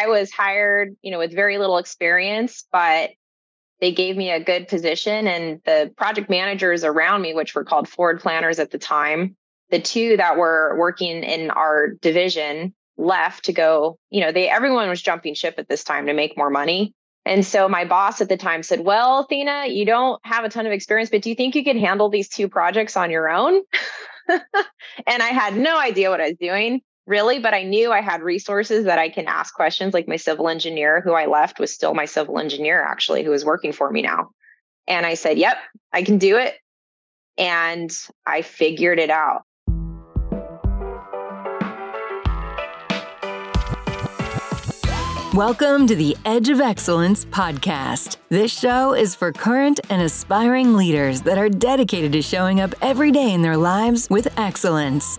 I was hired, you know, with very little experience, but they gave me a good position and the project managers around me which were called forward planners at the time the two that were working in our division left to go you know they everyone was jumping ship at this time to make more money. And so my boss at the time said well athena you don't have a ton of experience but do you think you could handle these two projects on your own? And i had no idea what i was doing really, but I knew I had resources that I can ask questions. Like my civil engineer, who I left, was still my civil engineer, actually, who is working for me now. And I said, Yep, I can do it. And I figured it out. Welcome to the Edge of Excellence podcast. This show is for current and aspiring leaders that are dedicated to showing up every day in their lives with excellence.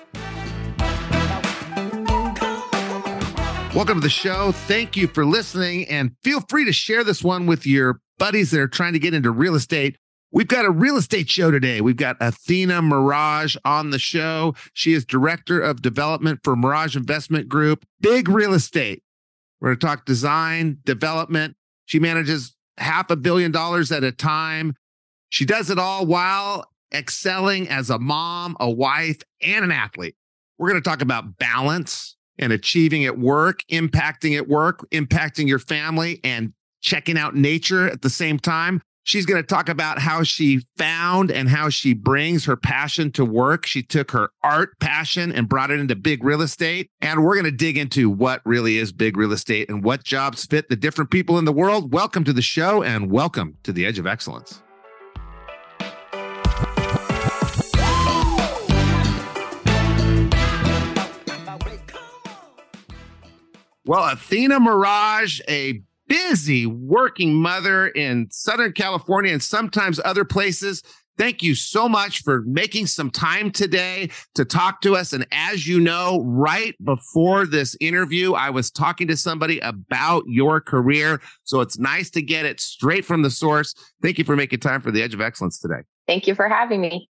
Welcome to the show. Thank you for listening and feel free to share this one with your buddies that are trying to get into real estate. We've got a real estate show today. We've got Athena Merage on the show. She is director of development for Merage Investment Group, big real estate. We're going to talk design, development. She manages half a billion dollars at a time. She does it all while excelling as a mom, a wife, and an athlete. We're going to talk about balance, and achieving at work, impacting at work, impacting your family, and checking out nature at the same time. She's going to talk about how she found and how she brings her passion to work. She took her art passion and brought it into big real estate. And we're going to dig into what really is big real estate and what jobs fit the different people in the world. Welcome to the show and welcome to the Edge of Excellence. Well, Athena Merage, a busy working mother in Southern California and sometimes other places. Thank you so much for making some time today to talk to us. And as you know, right before this interview, I was talking to somebody about your career. So it's nice to get it straight from the source. Thank you for making time for the Edge of Excellence today. Thank you for having me.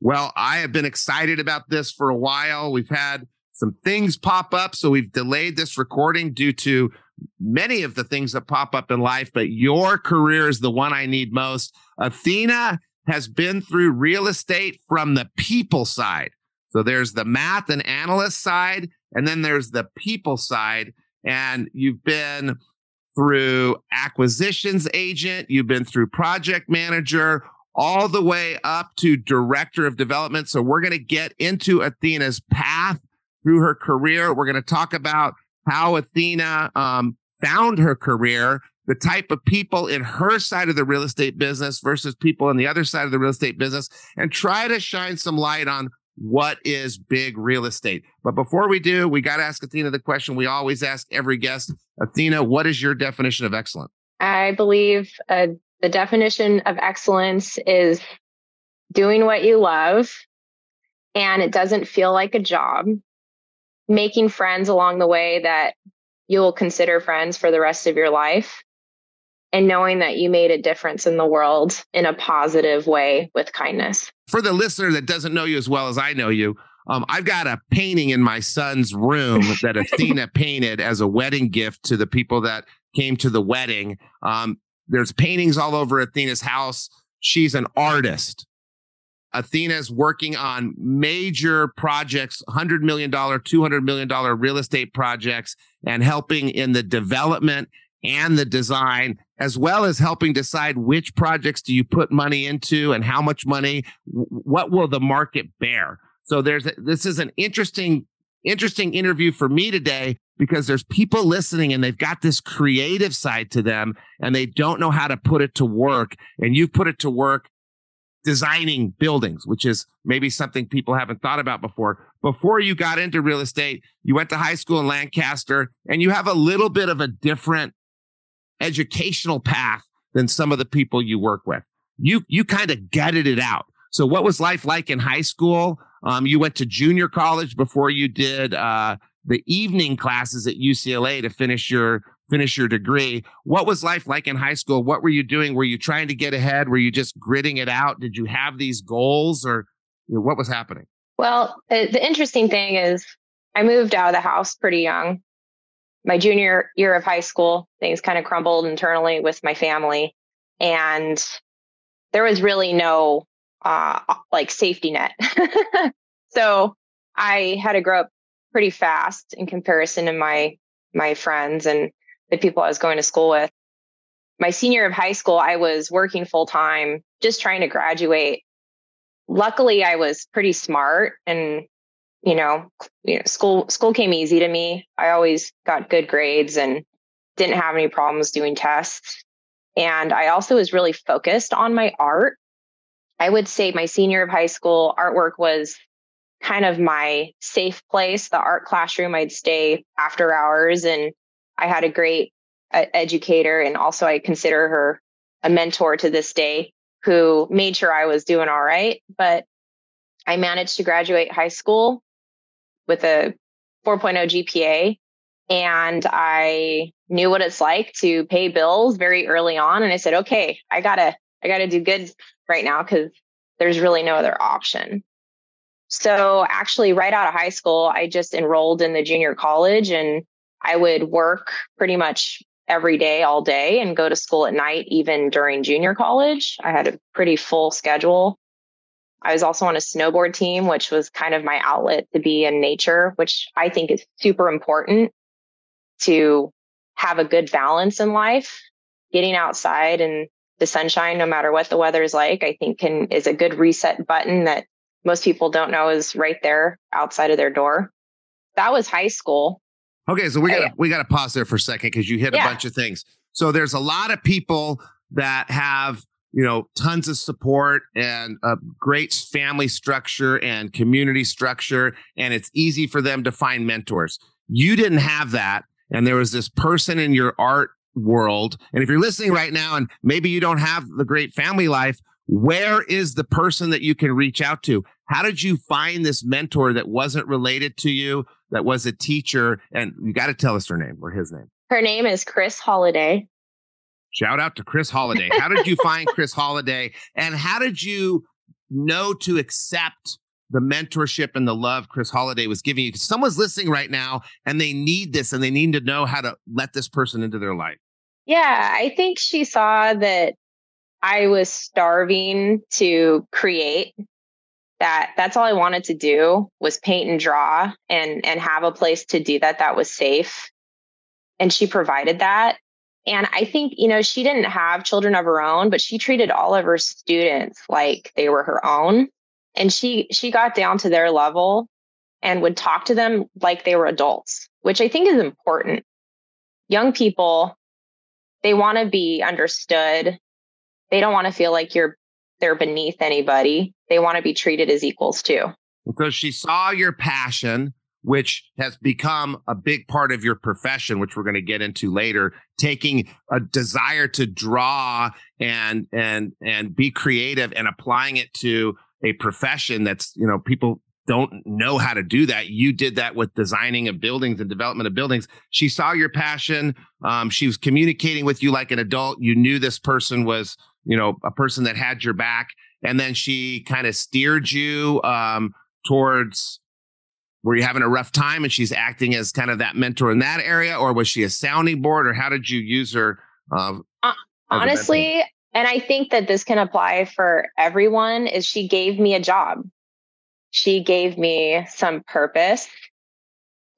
Well, I have been excited about this for a while. We've had some things pop up. So we've delayed this recording due to many of the things that pop up in life, but your career is the one I need most. Athena has been through real estate from the people side. So there's the math and analyst side, and then there's the people side. And you've been through acquisitions agent, you've been through project manager, all the way up to director of development. So we're going to get into Athena's path through her career. We're going to talk about how Athena um, found her career, the type of people in her side of the real estate business versus people in the other side of the real estate business, and try to shine some light on what is big real estate. But before we do, we got to ask Athena the question we always ask every guest. Athena, what is your definition of excellence? I believe uh, the definition of excellence is doing what you love and it doesn't feel like a job making friends along the way that you'll consider friends for the rest of your life and knowing that you made a difference in the world in a positive way with kindness. For the listener that doesn't know you as well as I know you, um, I've got a painting in my son's room that Athena painted as a wedding gift to the people that came to the wedding. Um, there's paintings all over Athena's house. She's an artist. Athena's working on major projects, $100 million, $200 million real estate projects, and helping in the development and the design, as well as helping decide which projects do you put money into and how much money, what will the market bear. So there's a, this is an interesting, interesting interview for me today because there's people listening and they've got this creative side to them and they don't know how to put it to work. And you've put it to work designing buildings, which is maybe something people haven't thought about before. Before you got into real estate, you went to high school in Lancaster and you have a little bit of a different educational path than some of the people you work with. You you kind of gutted it out. So, what was life like in high school? Um, you went to junior college before you did uh, the evening classes at UCLA to finish your finish your degree. What was life like in high school? What were you doing? Were you trying to get ahead? Were you just gritting it out? Did you have these goals, or you know, what was happening? Well, the interesting thing is, I moved out of the house pretty young. My junior year of high school, things kind of crumbled internally with my family, and there was really no uh, like safety net. so I had to grow up pretty fast in comparison to my my friends and the people I was going to school with. My senior of high school, I was working full time, just trying to graduate. Luckily, I was pretty smart and you know, you know, school school came easy to me. I always got good grades and didn't have any problems doing tests. And I also was really focused on my art. I would say my senior of high school artwork was kind of my safe place, the art classroom. I'd stay after hours and I had a great uh, educator and also I consider her a mentor to this day who made sure I was doing all right. But I managed to graduate high school with a 4.0 GPA and I knew what it's like to pay bills very early on and I said, "Okay, I got to I got to do good right now cuz there's really no other option." So, actually right out of high school, I just enrolled in the junior college and I would work pretty much every day, all day, and go to school at night, even during junior college. I had a pretty full schedule. I was also on a snowboard team, which was kind of my outlet to be in nature, which I think is super important to have a good balance in life. Getting outside and the sunshine, no matter what the weather is like, I think can is a good reset button that most people don't know is right there outside of their door. That was high school. Okay, so we got we got to pause there for a second because you hit yeah. a bunch of things. So there's a lot of people that have you know tons of support and a great family structure and community structure, and it's easy for them to find mentors. You didn't have that, and there was this person in your art world. And if you're listening right now, and maybe you don't have the great family life, where is the person that you can reach out to? How did you find this mentor that wasn't related to you, that was a teacher? And you got to tell us her name or his name. Her name is Chris Holiday. Shout out to Chris Holiday. How did you find Chris Holiday? And how did you know to accept the mentorship and the love Chris Holiday was giving you? Because someone's listening right now and they need this and they need to know how to let this person into their life. Yeah, I think she saw that I was starving to create that that's all I wanted to do was paint and draw and and have a place to do that that was safe. And she provided that. And I think, you know, she didn't have children of her own, but she treated all of her students like they were her own. And she she got down to their level and would talk to them like they were adults, which I think is important. Young people, they want to be understood. They don't want to feel like you're they're beneath anybody. They want to be treated as equals too. Because she saw your passion, which has become a big part of your profession, which we're going to get into later, taking a desire to draw and and and be creative and applying it to a profession that's, you know, people don't know how to do that. You did that with designing of buildings and development of buildings. She saw your passion. Um, she was communicating with you like an adult. You knew this person was you know, a person that had your back. And then she kind of steered you um, towards were you having a rough time and she's acting as kind of that mentor in that area or was she a sounding board or how did you use her um, uh, honestly and i think that this can apply for everyone is she gave me a job she gave me some purpose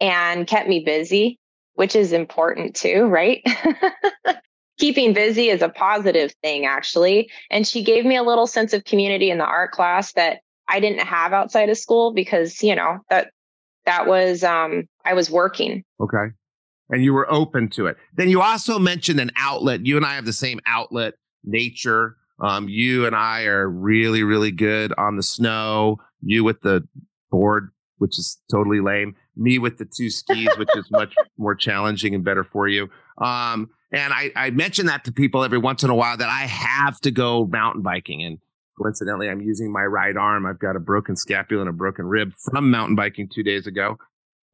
and kept me busy which is important too right keeping busy is a positive thing, actually. And she gave me a little sense of community in the art class that I didn't have outside of school because, you know, that that was um I was working. Okay. And you were open to it. Then you also mentioned an outlet. You and I have the same outlet, nature. Um, you and I are really, really good on the snow. You with the board, which is totally lame. Me with the two skis, which is much more challenging and better for you. Um, and I, I mention that to people every once in a while that I have to go mountain biking. And Coincidentally, I'm using my right arm. I've got a broken scapula and a broken rib from mountain biking two days ago.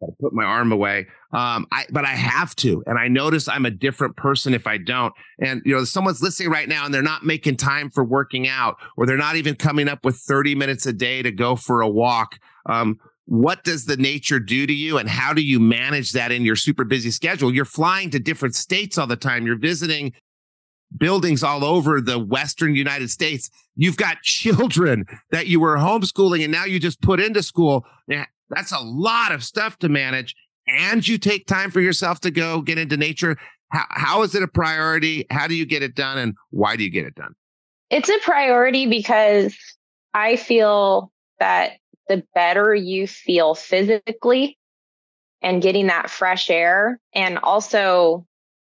I put my arm away. Um, I, but I have to. And I notice I'm a different person if I don't. And, you know, someone's listening right now and they're not making time for working out or they're not even coming up with 30 minutes a day to go for a walk. Um, what does the nature do to you and how do you manage that in your super busy schedule? You're flying to different states all the time. You're visiting buildings all over the Western United States. You've got children that you were homeschooling and now you just put into school. That's a lot of stuff to manage. And you take time for yourself to go get into nature. How, how is it a priority? How do you get it done? And why do you get it done? It's a priority because I feel that the better you feel physically and getting that fresh air and also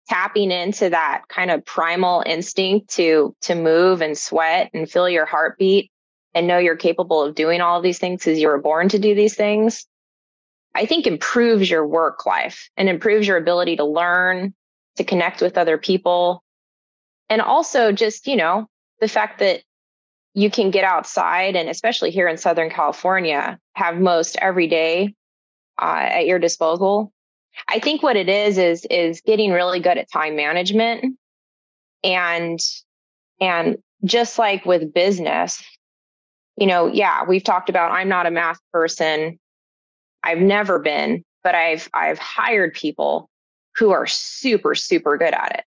tapping into that kind of primal instinct to to move and sweat and feel your heartbeat and know you're capable of doing all of these things because you were born to do these things i think improves your work life and improves your ability to learn to connect with other people. And also just you know the fact that you can get outside and especially here in southern california have most every day uh, at your disposal I think what it is is is getting really good at time management and and just like with business, you know, yeah, we've talked about I'm not a math person. I've never been, but I've I've hired people who are super super good at it.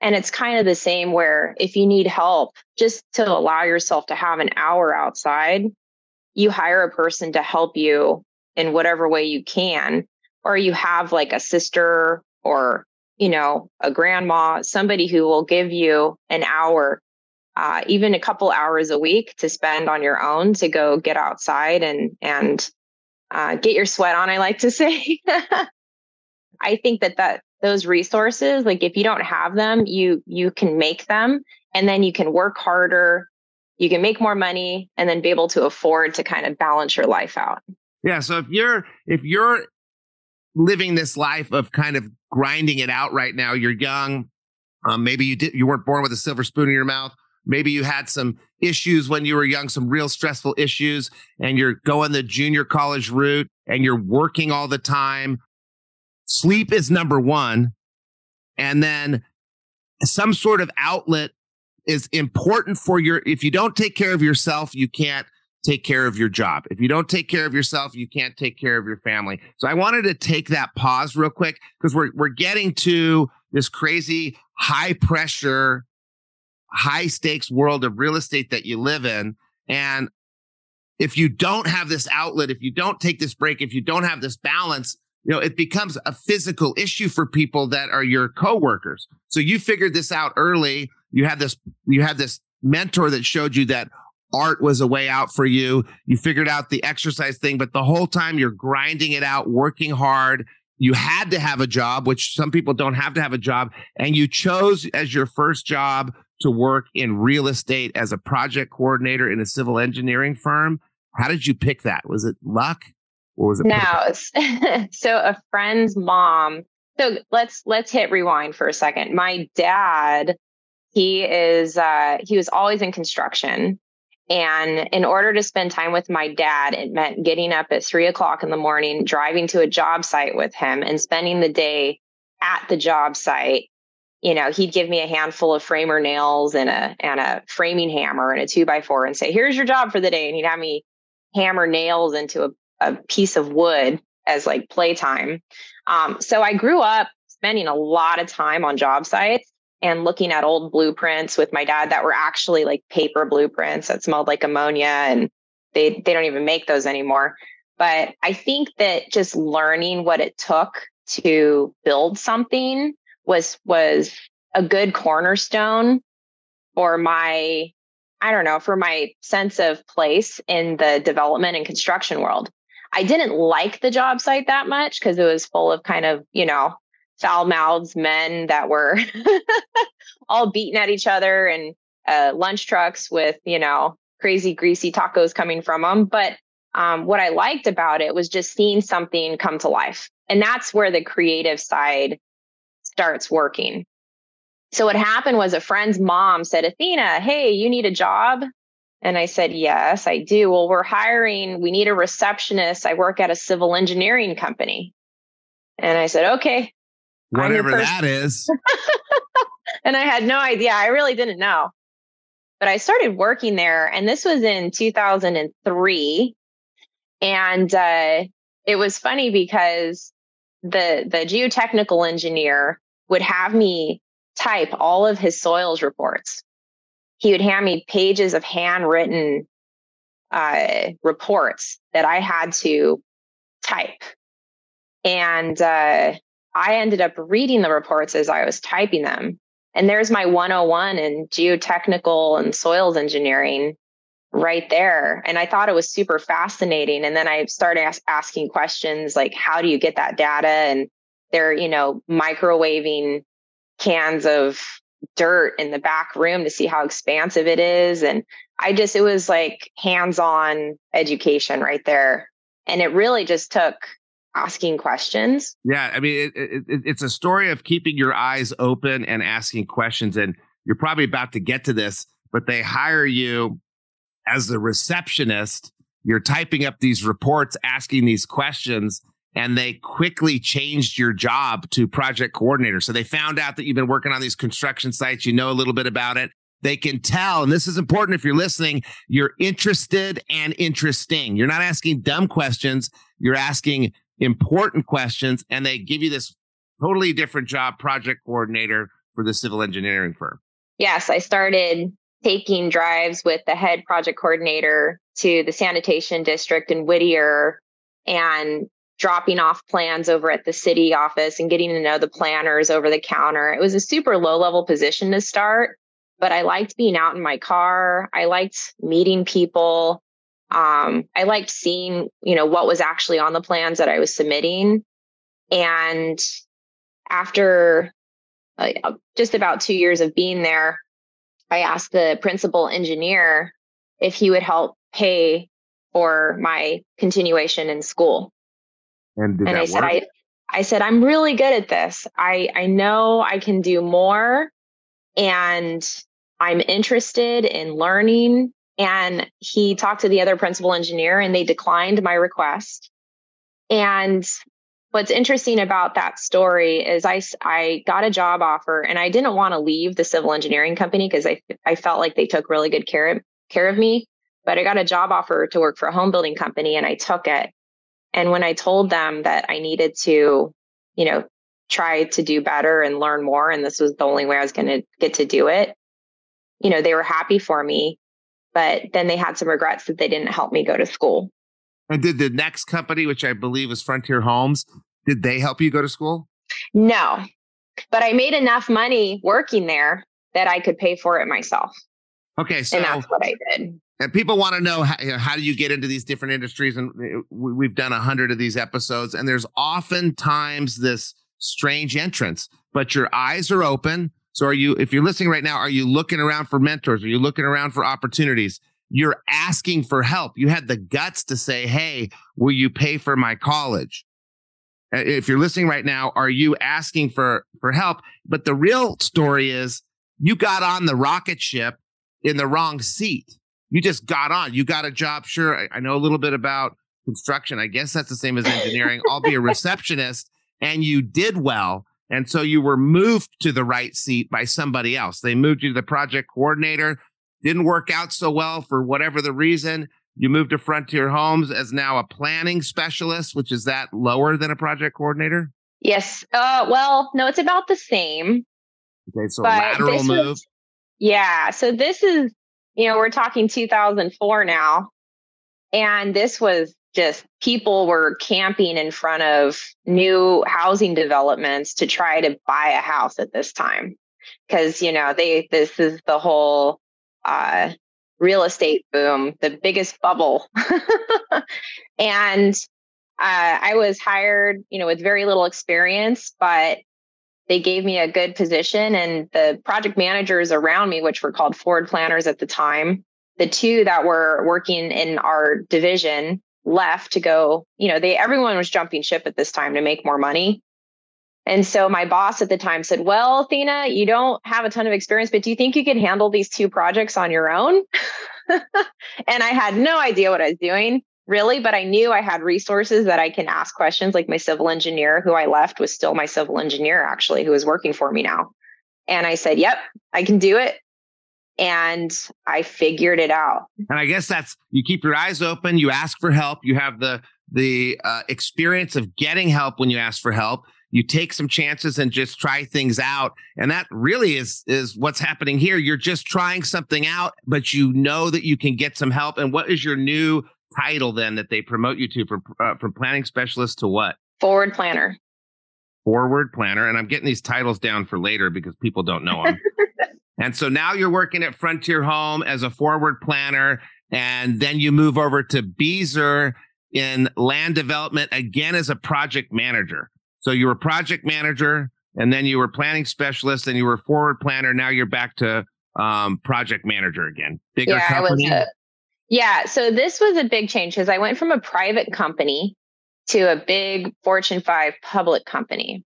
And it's kind of the same where if you need help, just to allow yourself to have an hour outside, you hire a person to help you in whatever way you can or you have like a sister or you know a grandma somebody who will give you an hour uh, even a couple hours a week to spend on your own to go get outside and and uh, get your sweat on i like to say. I think that that those resources like if you don't have them you you can make them and then you can work harder you can make more money and then be able to afford to kind of balance your life out yeah so if you're if you're living this life of kind of grinding it out right now. You're young. Um, maybe you did you weren't born with a silver spoon in your mouth. Maybe you had some issues when you were young, some real stressful issues, and you're going the junior college route and you're working all the time. Sleep is number one. And then some sort of outlet is important for your, if you don't take care of yourself, you can't take care of your job. If you don't take care of yourself, you can't take care of your family. So I wanted to take that pause real quick because we're we're getting to this crazy high pressure, high stakes world of real estate that you live in. And if you don't have this outlet, if you don't take this break, if you don't have this balance, you know, it becomes a physical issue for people that are your coworkers. So you figured this out early. You had this, you had this mentor that showed you that art was a way out for you. You figured out the exercise thing, but the whole time you're grinding it out, working hard. You had to have a job, which some people don't have to have a job. And you chose as your first job to work in real estate as a project coordinator in a civil engineering firm. How did you pick that? Was it luck or was it? No. so a friend's mom. So let's, let's hit rewind for a second. My dad, he is, uh, he was always in construction and in order to spend time with my dad, it meant getting up at three o'clock in the morning, driving to a job site with him, and spending the day at the job site. You know, he'd give me a handful of framer nails and a and a framing hammer and a two by four and say, Here's your job for the day. And he'd have me hammer nails into a, a piece of wood as like playtime. Um, so I grew up spending a lot of time on job sites and looking at old blueprints with my dad that were actually like paper blueprints that smelled like ammonia and they they don't even make those anymore but i think that just learning what it took to build something was was a good cornerstone for my i don't know for my sense of place in the development and construction world i didn't like the job site that much because it was full of kind of you know foul mouthed men that were all beating at each other and uh, lunch trucks with, you know, crazy greasy tacos coming from them. But um, what I liked about it was just seeing something come to life. And that's where the creative side starts working. So what happened was a friend's mom said, Athena, hey, you need a job? And I said, Yes, I do. Well, we're hiring, we need a receptionist. I work at a civil engineering company. And I said, Okay. Whatever that is. and I had no idea. I really didn't know. But I started working there, and this was in 2003. And uh, it was funny because the the geotechnical engineer would have me type all of his soils reports. He would hand me pages of handwritten uh, reports that I had to type. And uh, I ended up reading the reports as I was typing them. And there's my 101 in geotechnical and soils engineering right there. And I thought it was super fascinating. And then I started as- asking questions like, how do you get that data? And they're, you know, microwaving cans of dirt in the back room to see how expansive it is. And I just, it was like hands on education right there. And it really just took asking questions. Yeah. I mean, it, it, it's a story of keeping your eyes open and asking questions. And you're probably about to get to this, but they hire you as the receptionist. You're typing up these reports, asking these questions and they quickly changed your job to project coordinator. So they found out that you've been working on these construction sites, you know a little bit about it. They can tell, and this is important if you're listening, you're interested and interesting. You're not asking dumb questions, you're asking important questions, and they give you this totally different job, project coordinator for the civil engineering firm. Yes, I started taking drives with the head project coordinator to the sanitation district in Whittier and dropping off plans over at the city office and getting to know the planners over the counter. It was a super low level position to start, but I liked being out in my car. I liked meeting people. Um, I liked seeing, you know, what was actually on the plans that I was submitting. And after uh, just about two years of being there, I asked the principal engineer if he would help pay for my continuation in school. And, and I work? said, I, I said, I'm really good at this. I, I know I can do more and I'm interested in learning. And he talked to the other principal engineer and they declined my request. And what's interesting about that story is I, I got a job offer and I didn't want to leave the civil engineering company because I, I felt like they took really good care of, care of me. But I got a job offer to work for a home building company and I took it. And when I told them that I needed to, you know, try to do better and learn more, and this was the only way I was going to get to do it, you know, they were happy for me. But then they had some regrets that they didn't help me go to school. And did the next company, which I believe was Frontier Homes, did they help you go to school? No, but I made enough money working there that I could pay for it myself. Okay, so and that's what I did. and people want to know how, you know, how do you get into these different industries? And uh, we've done a hundred of these episodes and there's oftentimes this strange entrance but your eyes are open. So are you if you're listening right now are you looking around for mentors? Are you looking around for opportunities? You're asking for help. You had the guts to say hey will you pay for my college? If you're listening right now are you asking for for help? But the real story is you got on the rocket ship in the wrong seat you just got on. You got a job. Sure, I, I know a little bit about construction. I guess that's the same as engineering. I'll be a receptionist, and you did well. And so you were moved to the right seat by somebody else. They moved you to the project coordinator. Didn't work out so well for whatever the reason. You moved to Frontier Homes as now a planning specialist, which is that lower than a project coordinator? Yes. Uh, well, no, it's about the same. Okay, so lateral move. Was, yeah. So this is you know, we're talking 2004 now. And this was just people were camping in front of new housing developments to try to buy a house at this time. Cause, you know, they, this is the whole, uh, real estate boom, the biggest bubble. and, uh, I was hired, you know, with very little experience, but they gave me a good position and the project managers around me which were called forward planners at the time the two that were working in our division left to go you know they everyone was jumping ship at this time to make more money. And so my boss at the time said well thina you don't have a ton of experience but do you think you could handle these two projects on your own? And I had no idea what I was doing really, but I knew I had resources that I can ask questions. Like my civil engineer, who I left, was still my civil engineer, actually, who is working for me now. And I said, Yep, I can do it. And I figured it out. And I guess that's you keep your eyes open, you ask for help, you have the the uh, experience of getting help when you ask for help you take some chances and just try things out and that really is is what's happening here you're just trying something out but you know that you can get some help and what is your new title then that they promote you to from uh, from planning specialist to what? Forward planner. Forward planner, and I'm getting these titles down for later because people don't know them. and so now you're working at Frontier Home as a forward planner, and then you move over to Beazer in land development again as a project manager. So you were project manager, and then you were planning specialist, and you were forward planner. Now you're back to um, project manager again. Bigger yeah, company. I was yeah. So this was a big change because I went from a private company to a big Fortune 5 public company.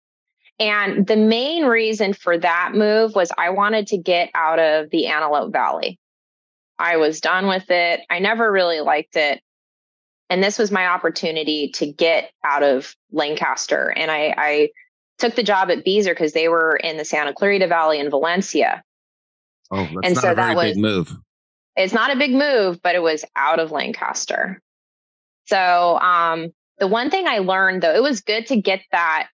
And the main reason for that move was I wanted to get out of the Antelope Valley. I was done with it. I never really liked it. And this was my opportunity to get out of Lancaster. And I, I took the job at Beazer because they were in the Santa Clarita Valley in Valencia. Oh, that's and not so a very that was, big move. It's not a big move, but it was out of Lancaster. So um, the one thing I learned though, it was good to get that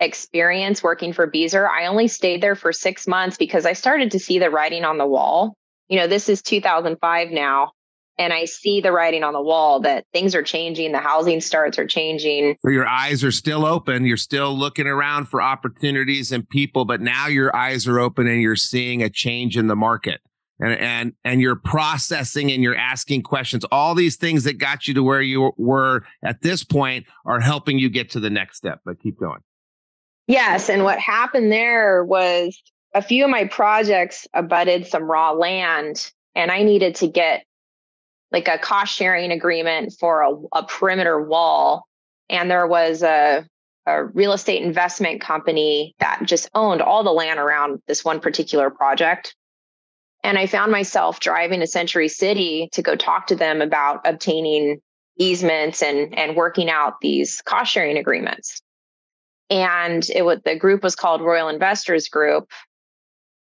experience working for Beazer. I only stayed there for six months because I started to see the writing on the wall. You know, this is 2005 now, and I see the writing on the wall that things are changing, the housing starts are changing. Your eyes are still open. You're still looking around for opportunities and people, but now your eyes are open and you're seeing a change in the market and and and you're processing and you're asking questions. All these things that got you to where you were at this point are helping you get to the next step but keep going. Yes and what happened there was a few of my projects abutted some raw land and i needed to get like a cost sharing agreement for a, a perimeter wall and there was a a real estate investment company that just owned all the land around this one particular project and I found myself driving to Century City to go talk to them about obtaining easements and, and working out these cost sharing agreements. And it was the group was called Royal Investors Group.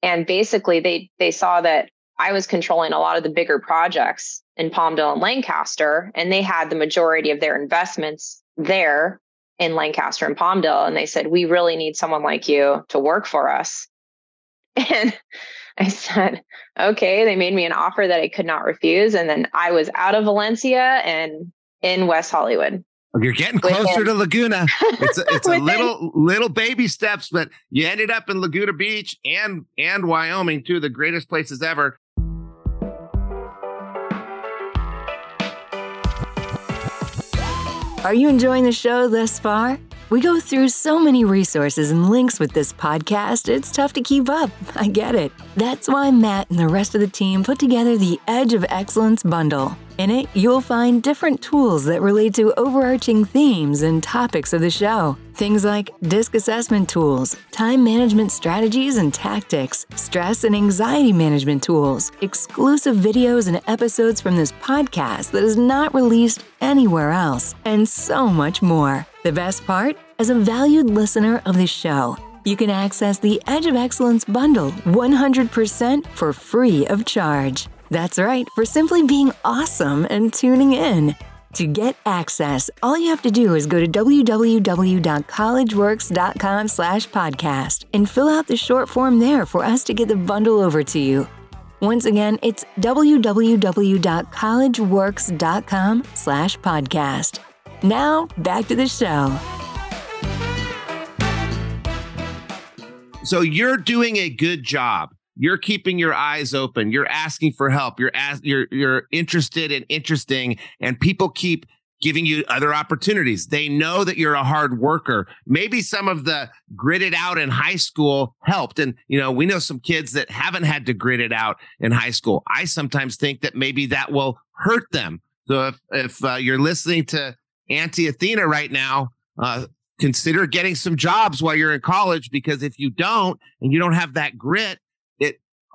And basically they they saw that I was controlling a lot of the bigger projects in Palmdale and Lancaster, and they had the majority of their investments there in Lancaster and Palmdale. And they said, We really need someone like you to work for us. And I said, okay. They made me an offer that I could not refuse. And then I was out of Valencia and in West Hollywood. You're getting closer to Laguna. It's a, it's a little little baby steps, but you ended up in Laguna Beach and and Wyoming, two of the greatest places ever. Are you enjoying the show thus far? We go through so many resources and links with this podcast, it's tough to keep up. I get it. That's why Matt and the rest of the team put together the Edge of Excellence bundle. In it, you'll find different tools that relate to overarching themes and topics of the show. Things like disc assessment tools, time management strategies and tactics, stress and anxiety management tools, exclusive videos and episodes from this podcast that is not released anywhere else, and so much more. The best part? As a valued listener of the show, you can access the Edge of Excellence bundle 100% for free of charge. That's right, for simply being awesome and tuning in. To get access, all you have to do is go to www.collegeworks.com slash podcast and fill out the short form there for us to get the bundle over to you. Once again, it's www.collegeworks.com slash podcast. Now, back to the show. So you're doing a good job you're keeping your eyes open. You're asking for help. You're as, you're you're interested and interesting and people keep giving you other opportunities. They know that you're a hard worker. Maybe some of the gritted out in high school helped. And you know we know some kids that haven't had to grit it out in high school. I sometimes think that maybe that will hurt them. So if if uh, you're listening to auntie athena right now uh, consider getting some jobs while you're in college because if you don't and you don't have that grit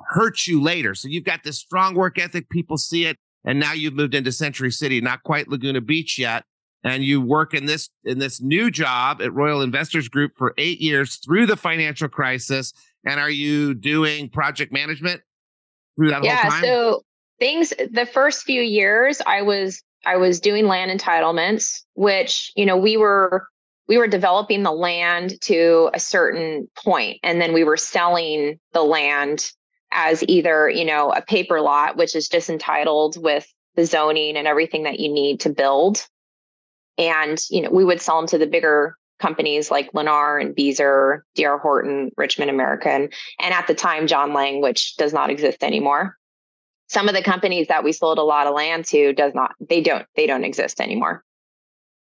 hurt you later. So you've got this strong work ethic. People see it. And now you've moved into Century City, not quite Laguna Beach yet. And you work in this in this new job at Royal Investors Group for eight years through the financial crisis. And are you doing project management through that yeah, whole time? So things the first few years I was I was doing land entitlements, which, you know, we were we were developing the land to a certain point and then we were selling the land as either you know a paper lot which is just entitled with the zoning and everything that you need to build. And you know we would sell them to the bigger companies like lennar and beazer dr horton richmond american and at the time john Laing, which does not exist anymore. Some of the companies that we sold a lot of land to does not they don't they don't exist anymore.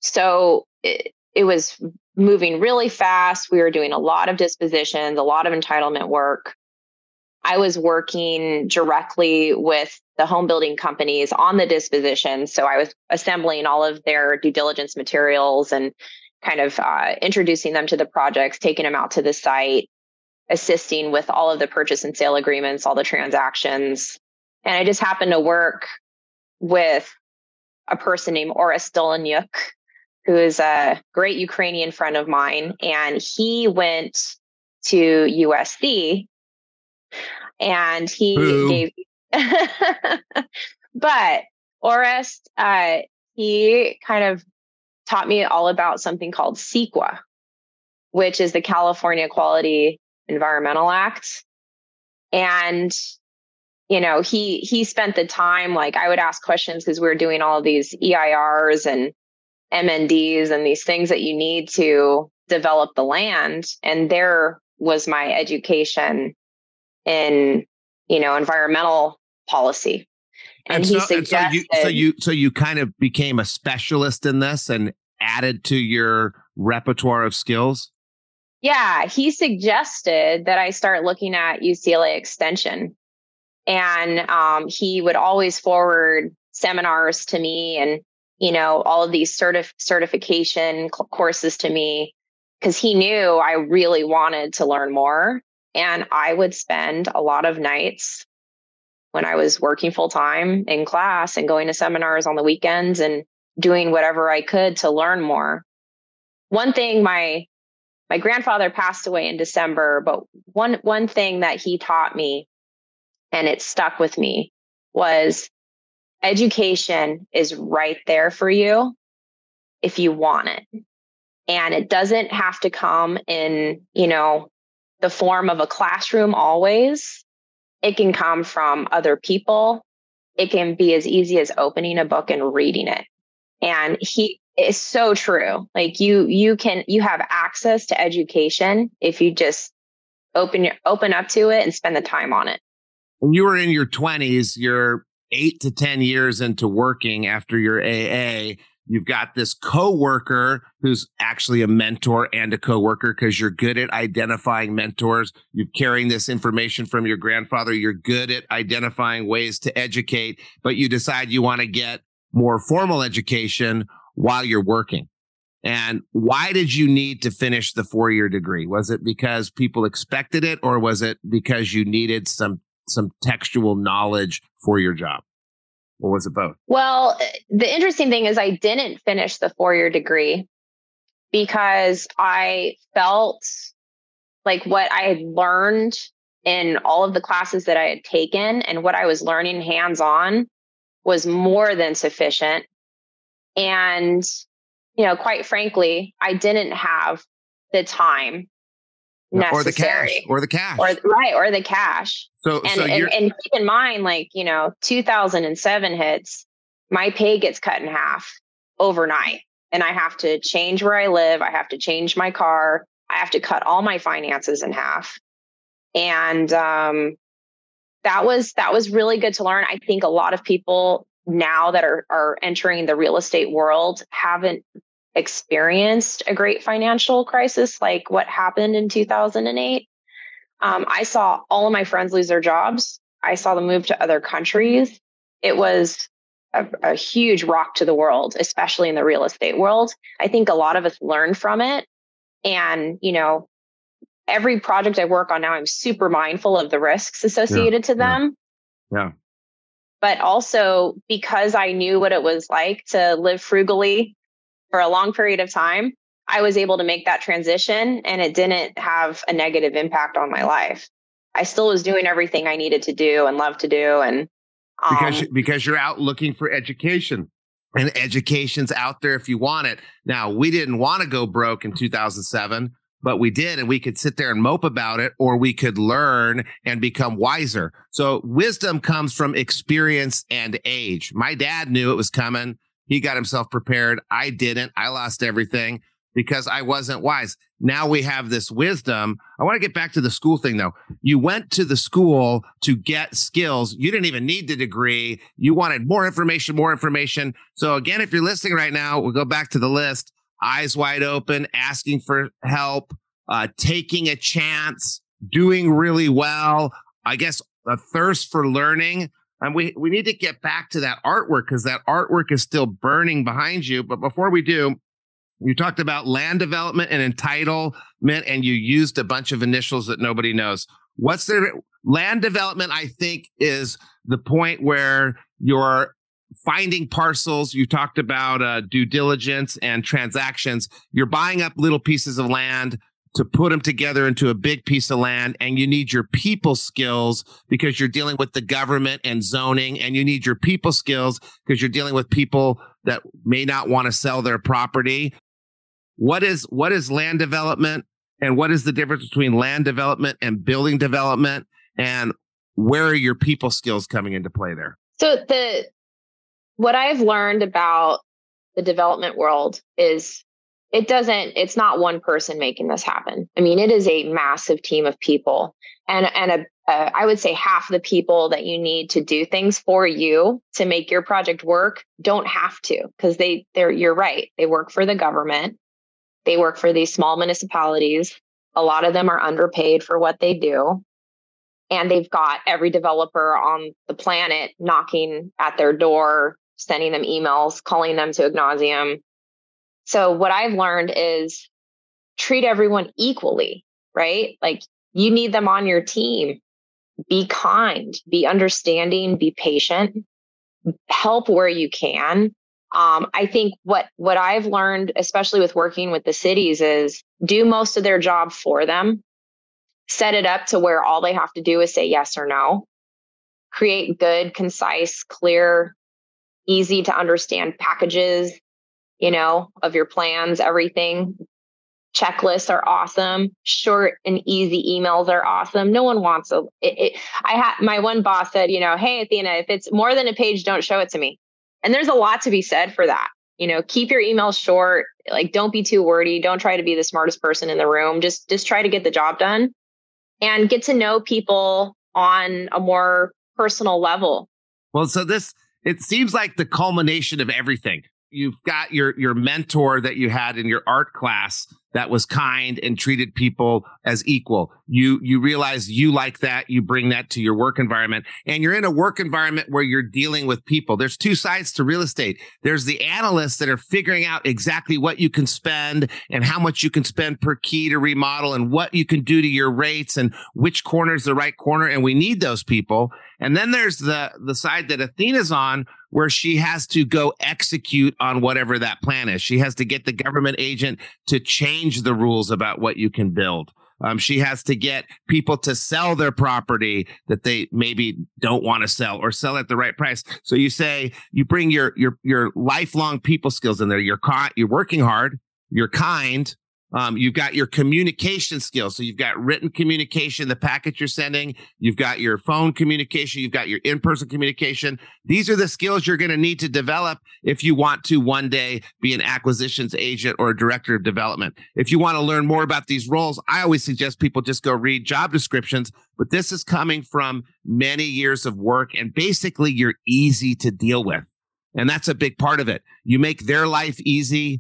So it, it was moving really fast. We were doing a lot of dispositions a lot of entitlement work I was working directly with the home building companies on the disposition. So I was assembling all of their due diligence materials and kind of uh, introducing them to the projects, taking them out to the site, assisting with all of the purchase and sale agreements, all the transactions. And I just happened to work with a person named Orest Dolanyuk, who is a great Ukrainian friend of mine. And he went to USC and he Boo. gave. but Orest, uh, he kind of taught me all about something called CEQA, which is the California Quality Environmental Act, and you know he he spent the time like I would ask questions because we were doing all of these EIRs and MNDs and these things that you need to develop the land, and there was my education in you know environmental policy. And, and he so, suggested so, you, so you so you kind of became a specialist in this and added to your repertoire of skills? Yeah he suggested that i start looking at ucla extension. And um, he would always forward seminars to me and you know all of these certif- certification courses to me because he knew i really wanted to learn more and I would spend a lot of nights when I was working full time in class and going to seminars on the weekends and doing whatever I could to learn more. One thing my my grandfather passed away in December, but one one thing that he taught me and it stuck with me was education is right there for you if you want it. And it doesn't have to come in, you know, the form of a classroom always. It can come from other people. It can be as easy as opening a book and reading it. And he is so true. Like you you can you have access to education if you just open your open up to it and spend the time on it. When you were in your 20s, you're 8 to 10 years into working after your AA You've got this coworker who's actually a mentor and a coworker because you're good at identifying mentors. You're carrying this information from your grandfather. You're good at identifying ways to educate, but you decide you want to get more formal education while you're working. And why did you need to finish the four year degree? Was it because people expected it or was it because you needed some, some textual knowledge for your job? Or was it both? Well, the interesting thing is I didn't finish the four year degree because I felt like what I had learned in all of the classes that I had taken and what I was learning hands on was more than sufficient. And, you know, quite frankly, I didn't have the time necessary. or the cash or the cash. Or right or the cash. So and, so and, and keep in mind like you know 2007 hits my pay gets cut in half overnight. And i have to change where i live i have to change my car i have to cut all my finances in half. And um, that was that was really good to learn. I think a lot of people now that are are entering the real estate world haven't experienced a great financial crisis like what happened in 2008. Um, I saw all of my friends lose their jobs. I saw them move to other countries. It was a, a huge rock to the world, especially in the real estate world. I think a lot of us learned from it. And, you know, every project I work on now, I'm super mindful of the risks associated yeah, to them. Yeah. yeah. But also because I knew what it was like to live frugally for a long period of time, I was able to make that transition and it didn't have a negative impact on my life. I still was doing everything I needed to do and love to do. And um, because, because you're out looking for education and education's out there if you want it. Now, we didn't want to go broke in 2007, but we did, and we could sit there and mope about it, or we could learn and become wiser. So, wisdom comes from experience and age. My dad knew it was coming. He got himself prepared. I didn't. I lost everything because I wasn't wise. Now we have this wisdom. I want to get back to the school thing though. You went to the school to get skills. You didn't even need the degree. You wanted more information, more information. So again, if you're listening right now, we'll go back to the list. Eyes wide open, asking for help, uh, taking a chance, doing really well. I guess a thirst for learning. And we, we need to get back to that artwork because that artwork is still burning behind you. But before we do, you talked about land development and entitlement, and you used a bunch of initials that nobody knows. What's the land development? I think is the point where you're finding parcels. You talked about uh, due diligence and transactions. You're buying up little pieces of land to put them together into a big piece of land and you need your people skills because you're dealing with the government and zoning and you need your people skills because you're dealing with people that may not want to sell their property. What is what is land development and what is the difference between land development and building development and where are your people skills coming into play there? So the what i've learned about the development world is it doesn't it's not one person making this happen i mean it is a massive team of people and and a uh, I would say half the people that you need to do things for you to make your project work don't have to because they they're you're right they work for the government they work for these small municipalities. A lot of them are underpaid for what they do. And they've got every developer on the planet knocking at their door, sending them emails, calling them to nauseam. So, what I've learned is treat everyone equally, right? Like you need them on your team. Be kind, be understanding, be patient, help where you can um, I think what what I've learned, especially with working with the cities, is do most of their job for them. Set it up to where all they have to do is say yes or no. Create good, concise, clear, easy to understand packages, you know, of your plans, everything. Checklists are awesome. Short and easy emails are awesome. No one wants a. It, it, I had my one boss said, you know, hey Athena, if it's more than a page, don't show it to me. And there's a lot to be said for that. You know, keep your emails short. Like, don't be too wordy. Don't try to be the smartest person in the room. Just, just try to get the job done and get to know people on a more personal level. Well, so this, it seems like the culmination of everything. You've got your your mentor that you had in your art class that was kind and treated people as equal. You you realize you like that, you bring that to your work environment and you're in a work environment where you're dealing with people. There's two sides to real estate. There's the analysts that are figuring out exactly what you can spend and how much you can spend per key to remodel and what you can do to your rates and which corner is the right corner and we need those people. And then there's the the side that Athena's on where she has to go execute on whatever that plan is. She has to get the government agent to change the rules about what you can build. Um, she has to get people to sell their property that they maybe don't want to sell or sell at the right price. So you say you bring your your your lifelong people skills in there. You're caught, you're working hard, you're kind, um, you've got your communication skills. So you've got written communication, the packet you're sending. You've got your phone communication. You've got your in-person communication. These are the skills you're going to need to develop if you want to one day be an acquisitions agent or a director of development. If you want to learn more about these roles, I always suggest people just go read job descriptions. But this is coming from many years of work, and basically you're easy to deal with. And that's a big part of it. You make their life easy.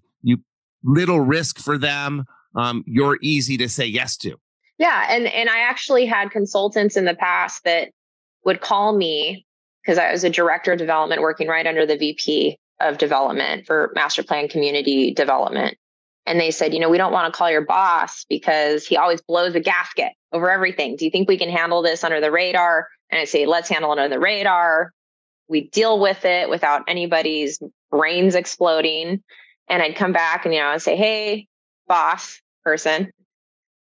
Little risk for them, um, you're easy to say yes to. Yeah, and and I actually had consultants in the past that would call me because I was a director of development working right under the VP of development for master plan community development. and they said, you know, we don't want to call your boss because he always blows a gasket over everything. Do you think we can handle this under the radar? And I say, let's handle it under the radar. We deal with it without anybody's brains exploding. And I'd come back and, you know, I'd say, hey, boss person,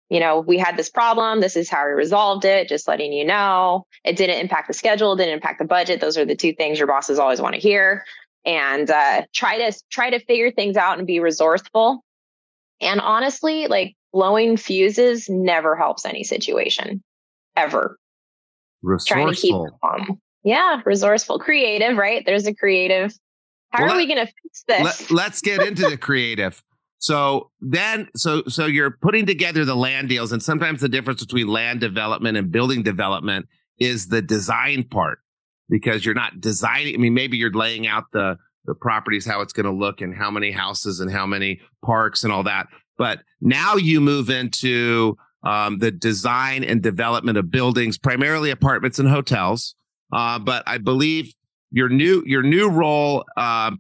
you know, we had this problem. This is how we resolved it. Just letting you know. It didn't impact the schedule, didn't impact the budget. Those are the two things your bosses always want to hear. And uh, try to try to figure things out and be resourceful. And honestly, like blowing fuses never helps any situation, ever. Resourceful. Trying to keep calm. Yeah, resourceful, creative, right? There's a creative. How well, are we going to fix this? Let, let's get into the creative. So then, so so you're putting together the land deals, and sometimes the difference between land development and building development is the design part because you're not designing. I mean, maybe you're laying out the the properties, how it's going to look, and how many houses and how many parks and all that. But now you move into um, the design and development of buildings, primarily apartments and hotels. Uh, but I believe your new your new role, uh,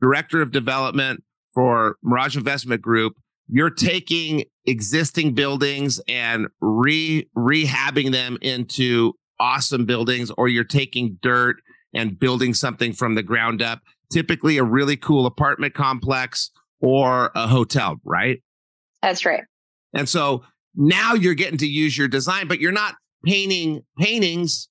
director of development for Merage Investment Group, you're taking existing buildings and re rehabbing them into awesome buildings, or you're taking dirt and building something from the ground up. Typically, a really cool apartment complex or a hotel, right? That's right. And so now you're getting to use your design, but you're not painting paintings.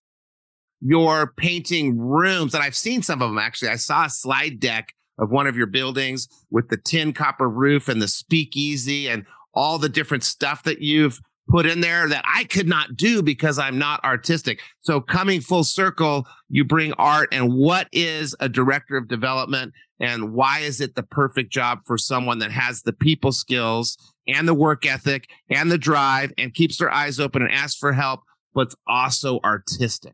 You're painting rooms, and I've seen some of them actually. I saw a slide deck of one of your buildings with the tin copper roof and the speakeasy and all the different stuff that you've put in there that I could not do because I'm not artistic. So coming full circle, you bring art and what is a director of development and why is it the perfect job for someone that has the people skills and the work ethic and the drive and keeps their eyes open and asks for help, but's also artistic?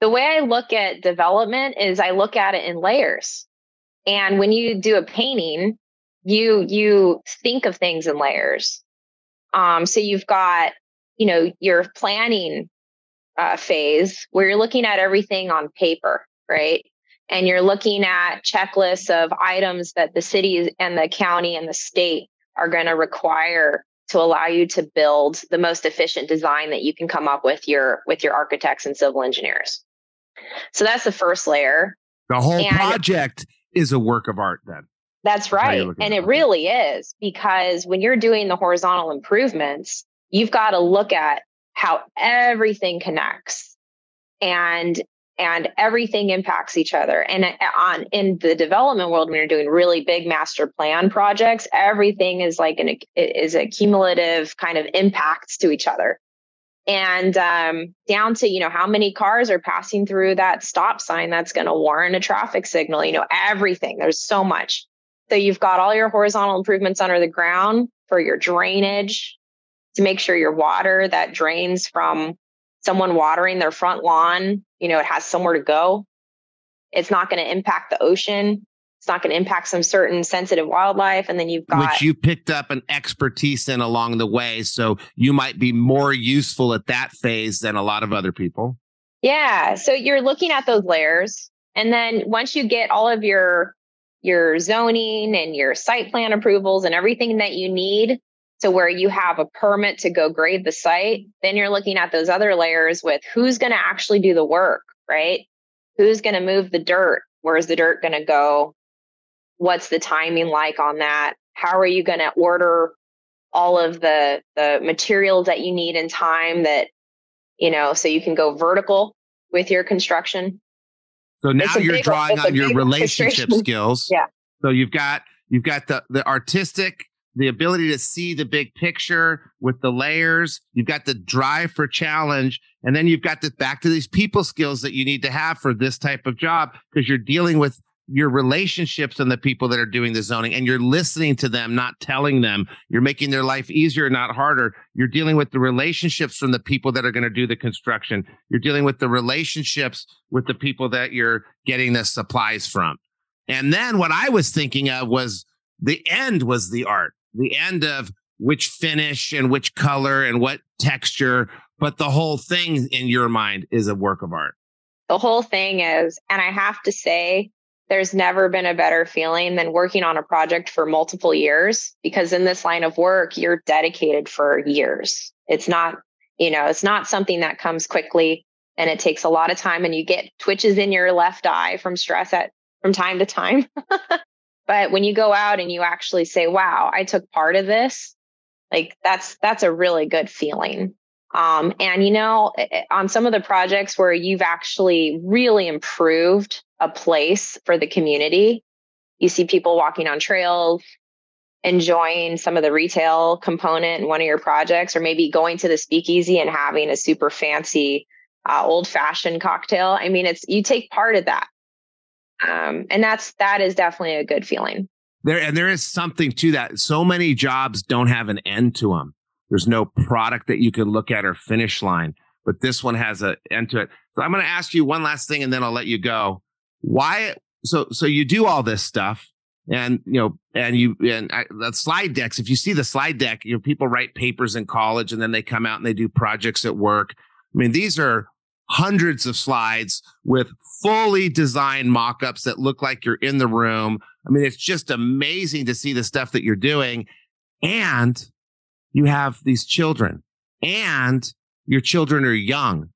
The way I look at development is I look at it in layers. And when you do a painting, you you think of things in layers. Um, so you've got, you know, your planning uh, phase where you're looking at everything on paper, right? And you're looking at checklists of items that the city and the county and the state are going to require to allow you to build the most efficient design that you can come up with your with your architects and civil engineers. So that's the first layer. The whole and project is a work of art then. That's right. And it really is because when you're doing the horizontal improvements, you've got to look at how everything connects and and everything impacts each other. And uh, on in the development world, when you're doing really big master plan projects, everything is like an is a cumulative kind of impacts to each other and um, down to you know how many cars are passing through that stop sign that's going to warrant a traffic signal you know everything there's so much. So you've got all your horizontal improvements under the ground for your drainage to make sure your water that drains from someone watering their front lawn you know it has somewhere to go. It's not going to impact the ocean it's not going to impact some certain sensitive wildlife. And then you've got which you picked up an expertise in along the way. So you might be more useful at that phase than a lot of other people. Yeah. So you're looking at those layers. And then once you get all of your your zoning and your site plan approvals and everything that you need to where you have a permit to go grade the site, then you're looking at those other layers with who's going to actually do the work, right? Who's going to move the dirt? Where's the dirt going to go? What's the timing like on that? How are you going to order all of the the materials that you need in time that you know so you can go vertical with your construction? So now you're big, drawing on your relationship skills. Yeah. So you've got you've got the the artistic the ability to see the big picture with the layers. You've got the drive for challenge. And then you've got the back to these people skills that you need to have for this type of job because you're dealing with your relationships and the people that are doing the zoning and you're listening to them not telling them. You're making their life easier not harder. You're dealing with the relationships from the people that are going to do the construction. You're dealing with the relationships with the people that you're getting the supplies from. And then what i was thinking of was the end was the art. The end of which finish and which color and what texture but the whole thing in your mind is a work of art. The whole thing is and i have to say there's never been a better feeling than working on a project for multiple years because in this line of work, you're dedicated for years. It's not, you know, it's not something that comes quickly and it takes a lot of time and you get twitches in your left eye from stress at from time to time. but when you go out and you actually say, wow, I took part of this, like that's that's a really good feeling. Um, and you know, on some of the projects where you've actually really improved a place for the community, you see people walking on trails, enjoying some of the retail component in one of your projects, or maybe going to the speakeasy and having a super fancy uh, old fashioned cocktail. I mean, it's you take part of that, um, and that's that is definitely a good feeling. There and there is something to that. So many jobs don't have an end to them. There's no product that you can look at or finish line, but this one has an end to it. So I'm going to ask you one last thing and then I'll let you go. Why? So, so you do all this stuff and, you know, and you, and I, the slide decks, if you see the slide deck, you know, people write papers in college and then they come out and they do projects at work. I mean, these are hundreds of slides with fully designed mock-ups that look like you're in the room. I mean, it's just amazing to see the stuff that you're doing. And you have these children and your children are young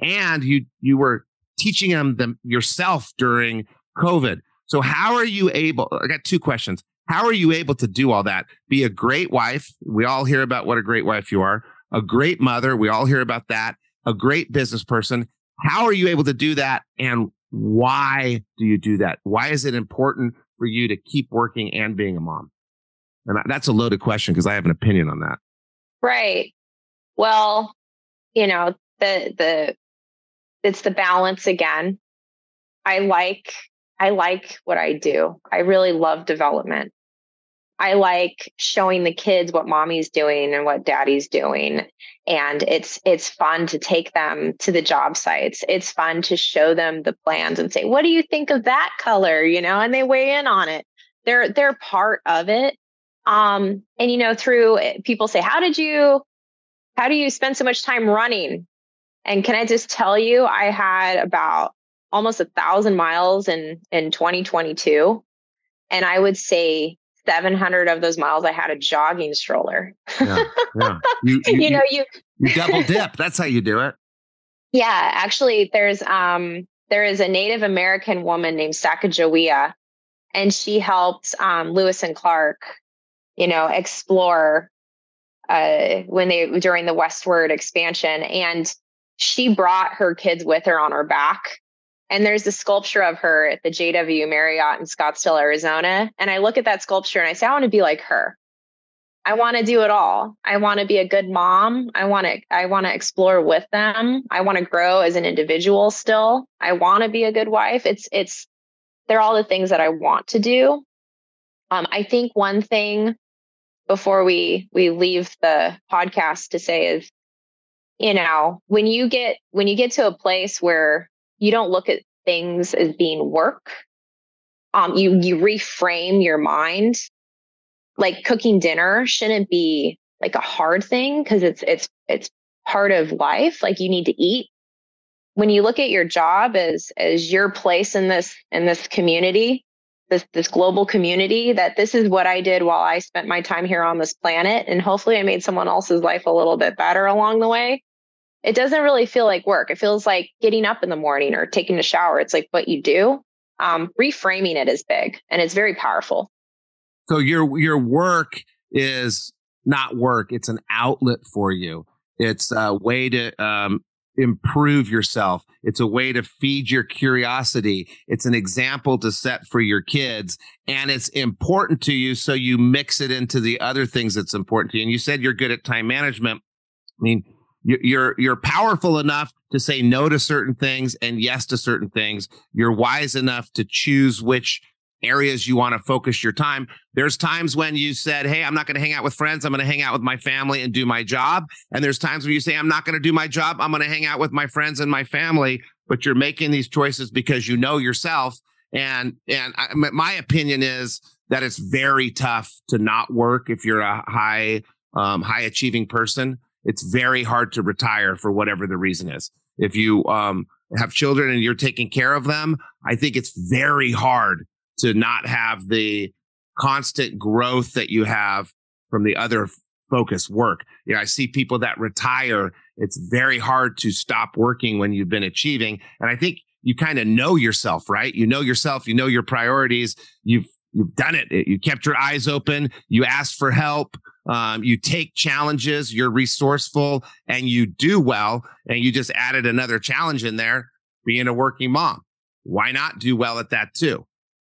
and you you were teaching them, them yourself during covid. So how are you able i got two questions. How are you able to do all that? Be a great wife. We all hear about what a great wife you are. A great mother. We all hear about that. A great business person. How are you able to do that and why do you do that? Why is it important for you to keep working and being a mom? And that's a loaded question because I have an opinion on that. Right. Well, you know, the the it's the balance again. I like I like what I do. I really love development. I like showing the kids what mommy's doing and what daddy's doing. And it's it's fun to take them to the job sites. It's fun to show them the plans and say, "What do you think of that color?" you know, and they weigh in on it. They're they're part of it um, and you know, through eh, people say, how did you, how do you spend so much time running? And can I just tell you, I had about almost a thousand miles in in 2022, and I would say 700 of those miles I had a jogging stroller. Yeah, yeah. You, you, you know, you you double dip. That's how you do it. Yeah, actually, there's um there is a Native American woman named Sacagawea, and she helped um, Lewis and Clark you know, explore uh, when they during the westward expansion. And she brought her kids with her on her back. And there's a sculpture of her at the JW Marriott in Scottsdale, Arizona. And I look at that sculpture and I say, I want to be like her. I want to do it all. I want to be a good mom. I want to I want to explore with them. I want to grow as an individual still. I want to be a good wife. It's it's they're all the things that I want to do. Um, I think one thing before we we leave the podcast to say is you know when you get when you get to a place where you don't look at things as being work um you you reframe your mind like cooking dinner shouldn't be like a hard thing because it's it's it's part of life like you need to eat when you look at your job as as your place in this in this community this this global community that this is what I did while I spent my time here on this planet and hopefully I made someone else's life a little bit better along the way. It doesn't really feel like work. It feels like getting up in the morning or taking a shower. It's like what you do. Um, reframing it is big and it's very powerful. So your your work is not work; it's an outlet for you. It's a way to um, improve yourself. It's a way to feed your curiosity. It's an example to set for your kids. And it's important to you. So you mix it into the other things that's important to you. And you said you're good at time management. I mean, you're you're powerful enough to say no to certain things and yes to certain things. You're wise enough to choose which areas you want to focus your time. There's times when you said, Hey, I'm not going to hang out with friends. I'm going to hang out with my family and do my job. And there's times when you say, I'm not going to do my job. I'm going to hang out with my friends and my family. But you're making these choices because you know yourself. And, and I, my opinion is that it's very tough to not work if you're a high, um, high achieving person. It's very hard to retire for whatever the reason is. If you, um, have children and you're taking care of them, I think it's very hard to not have the constant growth that you have from the other focus work. You know, I see people that retire. It's very hard to stop working when you've been achieving. And I think you kind of know yourself, right? You know yourself, you know your priorities. You've you've done it. You kept your eyes open. You asked for help. Um, you take challenges. You're resourceful, and you do well. And you just added another challenge in there, being a working mom. Why not do well at that too?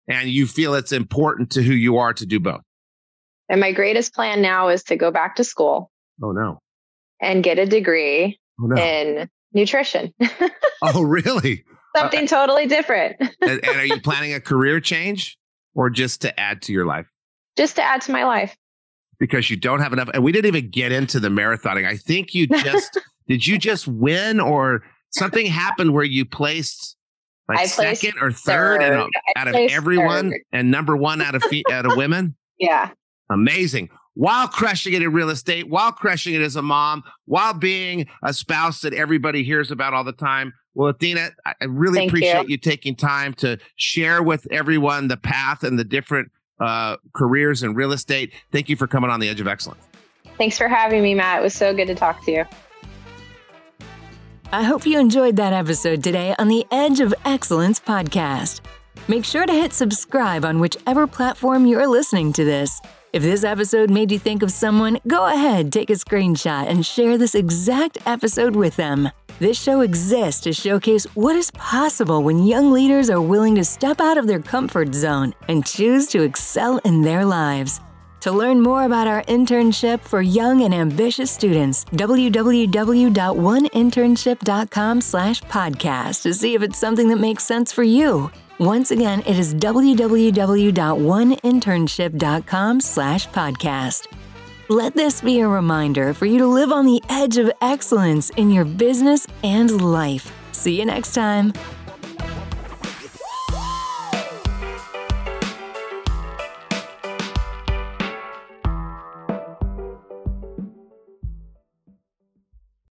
And you feel it's important to who you are to do both. And my greatest plan now is to go back to school. Oh no. And get a degree oh, no. in nutrition. oh really? Something uh, totally different. and, and are you planning a career change or just to add to your life? Just to add to my life. Because you don't have enough. And we didn't even get into the marathoning. I think you just, did you just win or something happened where you placed like I second or third, third. out of everyone third. and number one out of out of women? Yeah. Amazing. While crushing it in real estate, while crushing it as a mom, while being a spouse that everybody hears about all the time. Well, Athena, I really Thank appreciate you. you. taking time to share with everyone the path and the different uh, careers in real estate. Thank you for coming on the Edge of Excellence. Thanks for having me, Matt. It was so good to talk to you. I hope you enjoyed that episode today on the Edge of Excellence podcast. Make sure to hit subscribe on whichever platform you're listening to this. If this episode made you think of someone, go ahead, take a screenshot, and share this exact episode with them. This show exists to showcase what is possible when young leaders are willing to step out of their comfort zone and choose to excel in their lives. To learn more about our internship for young and ambitious students, www.oneinternship.com/podcast to see if it's something that makes sense for you. Once again, it is www.oneinternship.com slash podcast. Let this be a reminder for you to live on the edge of excellence in your business and life. See you next time.